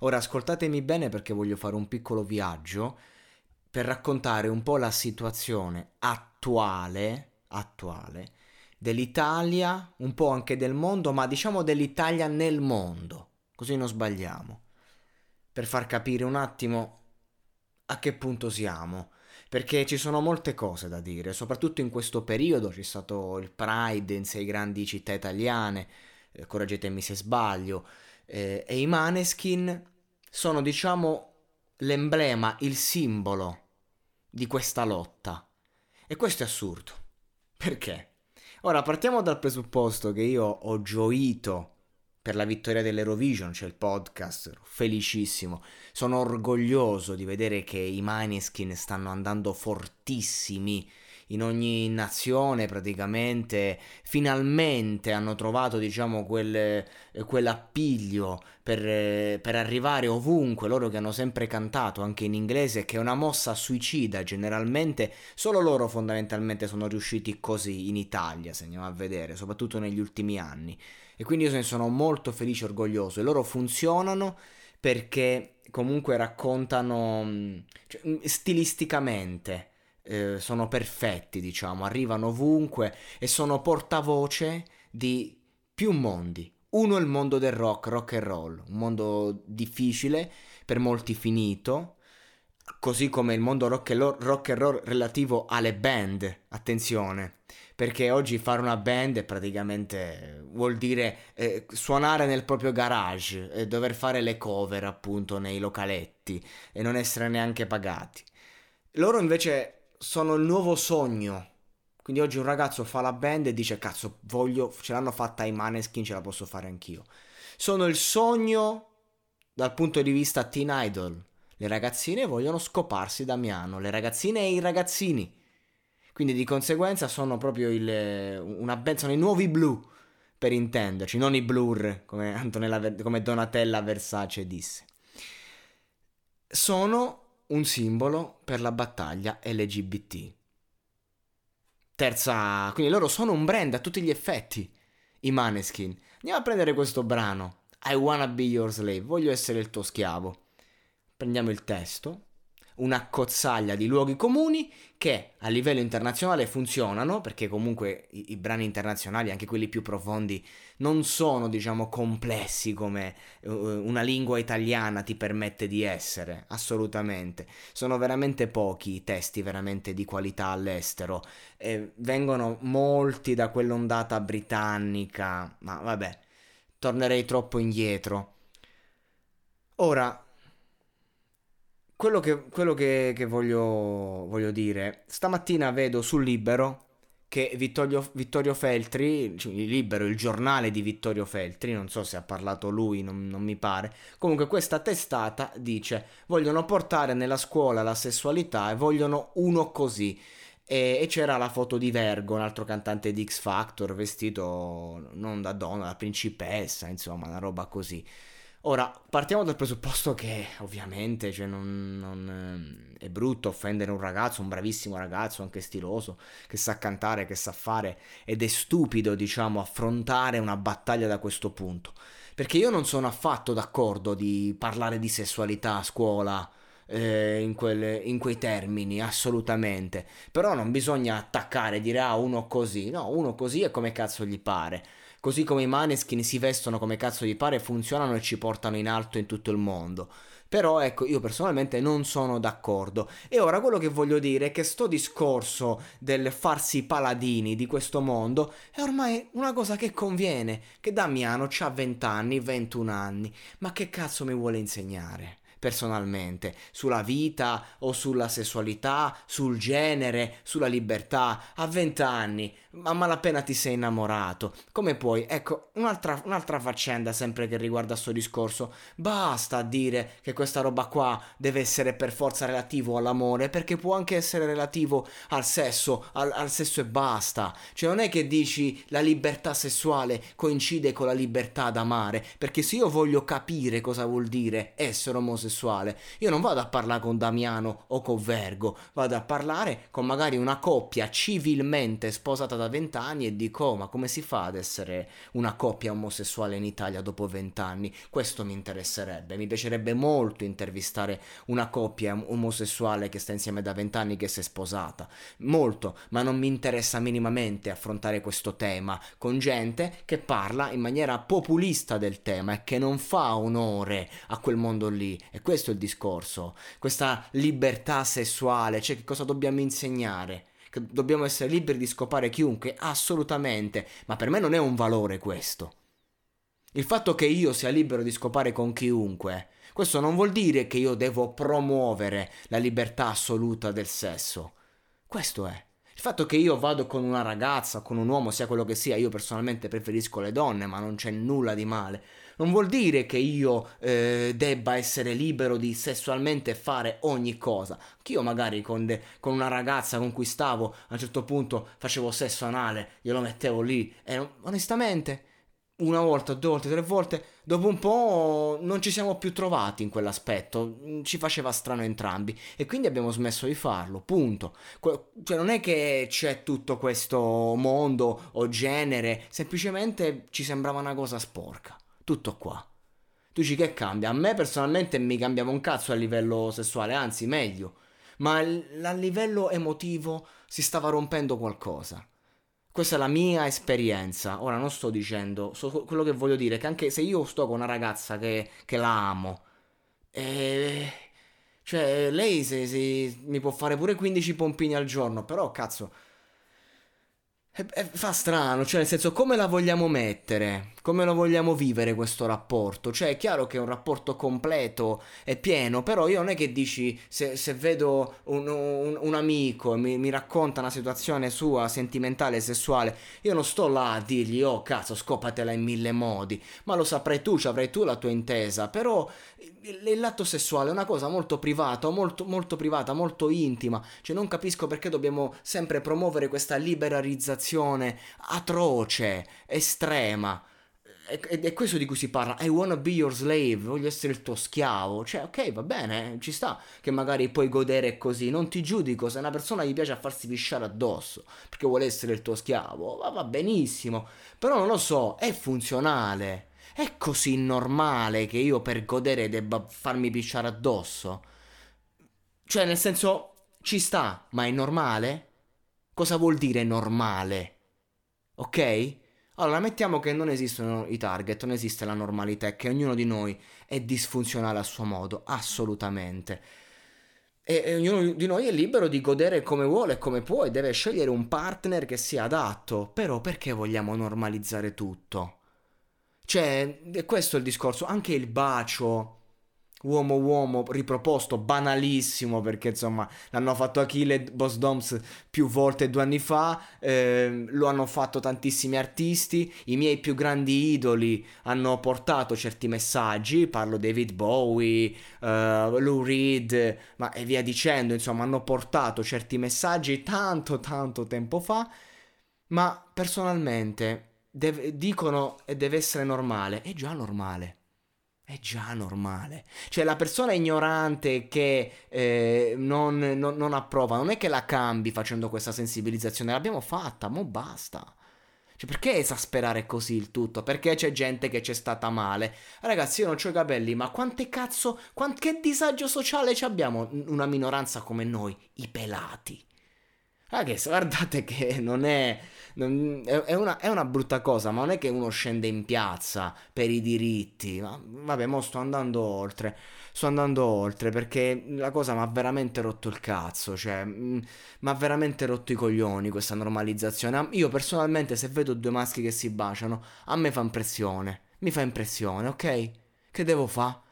Ora ascoltatemi bene perché voglio fare un piccolo viaggio per raccontare un po' la situazione attuale, attuale dell'Italia, un po' anche del mondo, ma diciamo dell'Italia nel mondo, così non sbagliamo, per far capire un attimo a che punto siamo, perché ci sono molte cose da dire, soprattutto in questo periodo c'è stato il Pride in sei grandi città italiane, eh, correggetemi se sbaglio, eh, e i Maneskin sono diciamo l'emblema, il simbolo di questa lotta. E questo è assurdo. Perché? Ora partiamo dal presupposto che io ho gioito per la vittoria dell'Eurovision, c'è il podcast, felicissimo. Sono orgoglioso di vedere che i Maneskin stanno andando fortissimi in ogni nazione praticamente finalmente hanno trovato diciamo quel, eh, quell'appiglio per, eh, per, arrivare ovunque loro che hanno sempre cantato anche in inglese che è una mossa suicida generalmente solo loro fondamentalmente sono riusciti così in Italia se andiamo a vedere soprattutto negli ultimi anni. E quindi io ne sono molto felice e orgoglioso e loro funzionano perché comunque raccontano mm, cioè, mm, stilisticamente eh, sono perfetti, diciamo, arrivano ovunque e sono portavoce di più mondi. Uno è il mondo del rock, rock and roll, un mondo difficile, per molti finito, così come il mondo rock and roll, rock and roll relativo alle band, attenzione, perché oggi fare una band praticamente vuol dire eh, suonare nel proprio garage e dover fare le cover appunto nei localetti e non essere neanche pagati. Loro invece sono il nuovo sogno. Quindi oggi un ragazzo fa la band e dice cazzo, voglio, ce l'hanno fatta i Maneskin, ce la posso fare anch'io. Sono il sogno dal punto di vista teen idol. Le ragazzine vogliono scoparsi Damiano, le ragazzine e i ragazzini. Quindi di conseguenza sono proprio il, una band, sono i nuovi blu, per intenderci, non i blur, come, come Donatella Versace disse. Sono un simbolo per la battaglia LGBT. Terza, quindi loro sono un brand a tutti gli effetti, i Maneskin. Andiamo a prendere questo brano, I wanna be your slave, voglio essere il tuo schiavo. Prendiamo il testo, una cozzaglia di luoghi comuni che a livello internazionale funzionano, perché comunque i, i, brani internazionali, anche quelli più profondi, non sono, diciamo, complessi come uh, una lingua italiana ti permette di essere, assolutamente. Sono veramente pochi i testi veramente di qualità all'estero, e vengono molti da quell'ondata britannica, ma vabbè, tornerei troppo indietro. Ora, quello che, quello che, che voglio, voglio, dire, stamattina vedo sul Libero che Vittorio, Vittorio Feltri, cioè il Libero, il giornale di Vittorio Feltri, non so se ha parlato lui, non, non mi pare, comunque questa testata dice vogliono portare nella scuola la sessualità e vogliono uno così. E, c'era la foto di Vergo, un altro cantante di X Factor, vestito non da donna, da principessa, insomma, una roba così. Ora, partiamo dal presupposto che ovviamente cioè, non, non, eh, è brutto offendere un ragazzo, un bravissimo ragazzo, anche stiloso, che sa cantare, che sa fare, ed è stupido, diciamo, affrontare una battaglia da questo punto. Perché io non sono affatto d'accordo di parlare di sessualità a scuola, eh, in, quelle, in, quei termini, assolutamente. Però non bisogna attaccare dire ah uno così, no, uno così è come cazzo gli pare. Così come i maneskin si vestono come cazzo gli pare, funzionano e ci portano in alto in tutto il mondo. Però ecco, io personalmente non sono d'accordo. E ora quello che voglio dire è che sto discorso del farsi paladini di questo mondo è ormai una cosa che conviene. Che Damiano ha 20 anni, 21 anni. Ma che cazzo mi vuole insegnare? personalmente, sulla vita o sulla sessualità, sul genere, sulla libertà. A 20 anni a malapena ti sei innamorato. Come puoi? Ecco, un'altra, un'altra faccenda sempre che riguarda sto discorso. Basta dire che questa roba qua deve essere per forza relativo all'amore, perché può anche essere relativo al sesso, al, al sesso e basta. Cioè non è che dici la libertà sessuale coincide con la libertà ad amare, perché se io voglio capire cosa vuol dire essere omosessuale, io non vado a parlare con Damiano o con Vergo, vado a parlare con magari una coppia civilmente sposata da vent'anni e dico oh, ma come si fa ad essere una coppia omosessuale in Italia dopo vent'anni? Questo mi interesserebbe, mi piacerebbe molto intervistare una coppia omosessuale che sta insieme da vent'anni che si è sposata, molto, ma non mi interessa minimamente affrontare questo tema con gente che parla in maniera populista del tema e che non fa onore a quel mondo lì. E questo è il discorso, questa libertà sessuale, cioè che cosa dobbiamo insegnare? Che dobbiamo essere liberi di scopare chiunque? Assolutamente, ma per me non è un valore questo. Il fatto che io sia libero di scopare con chiunque, questo non vuol dire che io devo promuovere la libertà assoluta del sesso. Questo è. Il fatto che io vado con una ragazza, con un uomo, sia quello che sia, io personalmente preferisco le donne, ma non c'è nulla di male non vuol dire che io eh, debba essere libero di sessualmente fare ogni cosa. Che io magari con, de- con, una ragazza con cui stavo a un certo punto facevo sesso anale, glielo mettevo lì e onestamente una volta, due volte, tre volte, dopo un po' non ci siamo più trovati in quell'aspetto, ci faceva strano entrambi e quindi abbiamo smesso di farlo, punto. Cioè non è che c'è tutto questo mondo o genere, semplicemente ci sembrava una cosa sporca. Tutto qua. Tu dici che cambia? A me personalmente mi cambiava un cazzo a livello sessuale, anzi meglio. Ma a livello emotivo si stava rompendo qualcosa. Questa è la mia esperienza. Ora non sto dicendo, so, quello che voglio dire è che anche se io sto con una ragazza che, che la amo, e... cioè lei se, se, mi può fare pure 15 pompini al giorno, però cazzo, e, e fa strano, cioè nel senso come la vogliamo mettere? Come lo vogliamo vivere questo rapporto. Cioè, è chiaro che è un rapporto completo e pieno, però io non è che dici se, se vedo un, un, un amico e mi, mi, racconta una situazione sua sentimentale sessuale, io non sto là a dirgli oh cazzo scopatela in mille modi, ma lo saprai tu, ci avrai tu la tua intesa, però il lato sessuale è una cosa molto privata, molto, molto privata, molto intima, cioè non capisco perché dobbiamo sempre promuovere questa liberalizzazione atroce, estrema è, è, questo di cui si parla. I wanna be your slave, voglio essere il tuo schiavo. Cioè, ok, va bene, ci sta che magari puoi godere così. Non ti giudico se una persona gli piace a farsi pisciare addosso perché vuole essere il tuo schiavo. Va, va benissimo. Però non lo so, è funzionale. È così normale che io per godere debba farmi pisciare addosso. Cioè, nel senso, ci sta, ma è normale? Cosa vuol dire normale? Ok? Allora, mettiamo che non esistono i target, non esiste la normalità e che ognuno di noi è disfunzionale a suo modo, assolutamente. E, e ognuno di noi è libero di godere come vuole e come può e deve scegliere un partner che sia adatto. Però perché vogliamo normalizzare tutto? Cioè, è questo il discorso, anche il bacio uomo-uomo riproposto, banalissimo perché insomma l'hanno fatto Achille Boss Doms più volte due anni fa, eh, lo hanno fatto tantissimi artisti, i miei più grandi idoli hanno portato certi messaggi, parlo David Bowie, uh, Lou Reed, ma e via dicendo, insomma hanno portato certi messaggi tanto tanto tempo fa, ma personalmente deve, dicono e deve essere normale, è già normale. È già normale. Cioè la persona ignorante che eh, non, non, non, approva, non è che la cambi facendo questa sensibilizzazione, l'abbiamo fatta, mo basta. Cioè perché esasperare così il tutto? Perché c'è gente che c'è stata male? Ragazzi io non ho i capelli, ma quante cazzo, quant, che disagio sociale abbiamo una minoranza come noi, i pelati? Ragazzi guardate che non è non, è, una, è, una, brutta cosa, ma non è che uno scende in piazza per i diritti. Ma, vabbè, mo sto andando oltre. Sto andando oltre perché la cosa mi ha veramente rotto il cazzo. Cioè, mi ha veramente rotto i coglioni questa normalizzazione. Io personalmente, se vedo due maschi che si baciano, a me fa impressione. Mi fa impressione, ok? Che devo fare?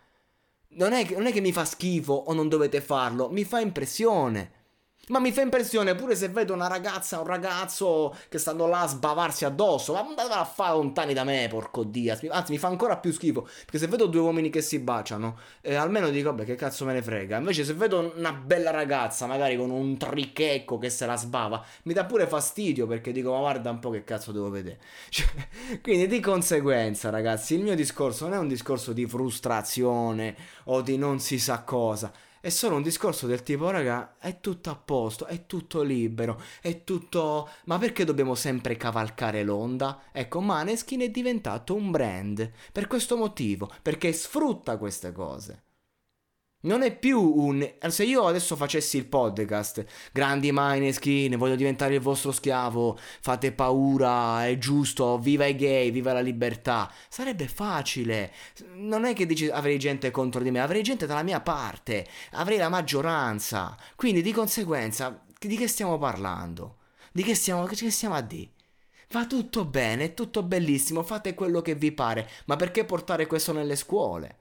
Non, non è che mi fa schifo o non dovete farlo, mi fa impressione. Ma mi fa impressione pure se vedo una ragazza, un ragazzo che stanno là a sbavarsi addosso. Ma andate a fare lontani da me, porco dia. Anzi, mi fa ancora più schifo. Perché se vedo due uomini che si baciano, eh, almeno dico, vabbè, che cazzo me ne frega. Invece, se vedo una bella ragazza, magari con un trichecco che se la sbava, mi dà pure fastidio perché dico, ma guarda un po' che cazzo devo vedere. Cioè, quindi, di conseguenza, ragazzi, il mio discorso non è un discorso di frustrazione o di non si sa cosa è solo un discorso del tipo, raga, è tutto a posto, è tutto libero, è tutto... Ma perché dobbiamo sempre cavalcare l'onda? Ecco, Maneskin è diventato un brand. Per questo motivo, perché sfrutta queste cose. Non è più un... Se io adesso facessi il podcast, grandi Mineskin, voglio diventare il vostro schiavo, fate paura, è giusto, viva i gay, viva la libertà, sarebbe facile. Non è che dici avrei gente contro di me, avrei gente dalla mia parte, avrei la maggioranza. Quindi di conseguenza, di che stiamo parlando? Di che stiamo, che stiamo a dire? Va tutto bene, è tutto bellissimo, fate quello che vi pare, ma perché portare questo nelle scuole?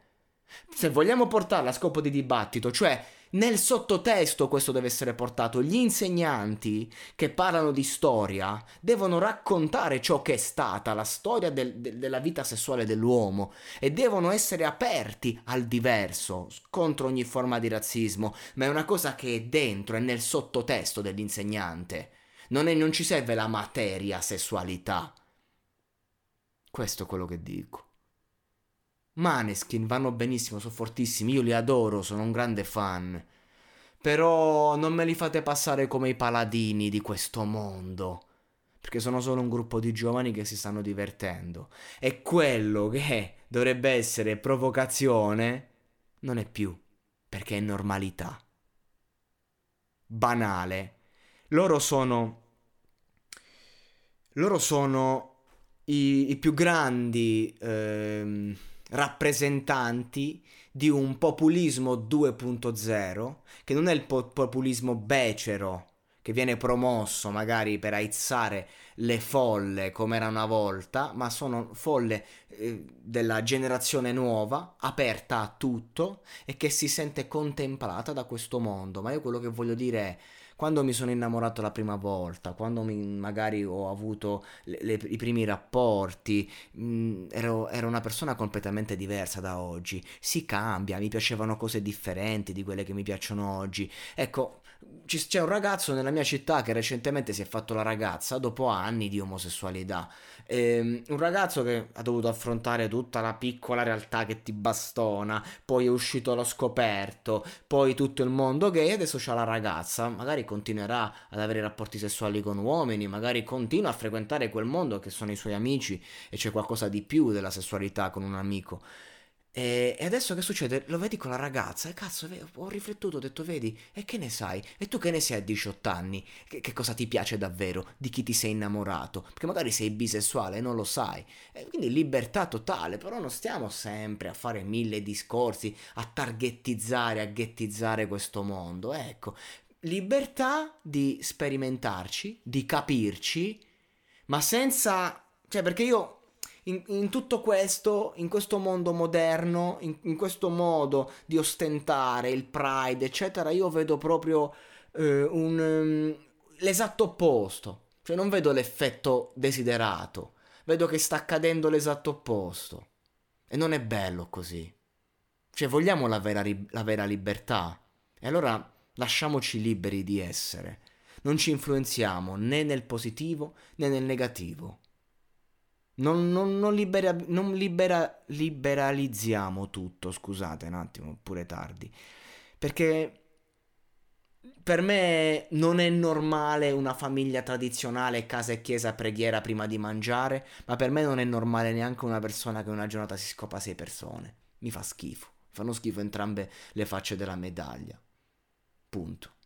Se vogliamo portarla a scopo di dibattito, cioè nel sottotesto questo deve essere portato, gli insegnanti che parlano di storia devono raccontare ciò che è stata la storia del, de, della vita sessuale dell'uomo e devono essere aperti al diverso, contro ogni forma di razzismo, ma è una cosa che è dentro, è nel sottotesto dell'insegnante. Non, è, non ci serve la materia sessualità. Questo è quello che dico. Maneskin vanno benissimo, sono fortissimi, io li adoro, sono un grande fan. Però non me li fate passare come i paladini di questo mondo. Perché sono solo un gruppo di giovani che si stanno divertendo. E quello che dovrebbe essere provocazione non è più, perché è normalità. Banale. Loro sono... Loro sono i, i più grandi... Ehm rappresentanti di un populismo 2.0, che non è il po- populismo becero che viene promosso magari per aizzare le folle come era una volta, ma sono folle eh, della generazione nuova, aperta a tutto e che si sente contemplata da questo mondo. Ma io quello che voglio dire è quando mi sono innamorato la prima volta, quando mi, magari ho avuto le, le, i primi rapporti, mh, mm, ero, ero, una persona completamente diversa da oggi. Si cambia, mi piacevano cose differenti di quelle che mi piacciono oggi. Ecco, c'è un ragazzo nella mia città che recentemente si è fatto la ragazza dopo anni di omosessualità. Ehm, un ragazzo che ha dovuto affrontare tutta la piccola realtà che ti bastona, poi è uscito allo scoperto, poi tutto il mondo gay, adesso c'ha la ragazza, magari continuerà ad avere rapporti sessuali con uomini, magari continua a frequentare quel mondo che sono i suoi amici e c'è qualcosa di più della sessualità con un amico. E, adesso che succede? Lo vedi con la ragazza? E cazzo, ho riflettuto, ho detto, vedi, e che ne sai? E tu che ne sei a 18 anni? Che, che cosa ti piace davvero? Di chi ti sei innamorato? Perché magari sei bisessuale e non lo sai. E quindi libertà totale, però non stiamo sempre a fare mille discorsi, a targettizzare, a ghettizzare questo mondo. Ecco, libertà di sperimentarci, di capirci, ma senza... Cioè, perché io in, in, tutto questo, in questo mondo moderno, in, in, questo modo di ostentare il pride, eccetera, io vedo proprio eh, un, um, l'esatto opposto. Cioè non vedo l'effetto desiderato, vedo che sta accadendo l'esatto opposto. E non è bello così. Cioè vogliamo la vera, la vera libertà. E allora lasciamoci liberi di essere. Non ci influenziamo né nel positivo né nel negativo. Non, non, non, libera, non libera, liberalizziamo tutto, scusate un attimo, pure tardi. Perché per me non è normale una famiglia tradizionale, casa e chiesa, preghiera prima di mangiare, ma per me non è normale neanche una persona che una giornata si scopa sei persone. Mi fa schifo. Fanno schifo entrambe le facce della medaglia. Punto.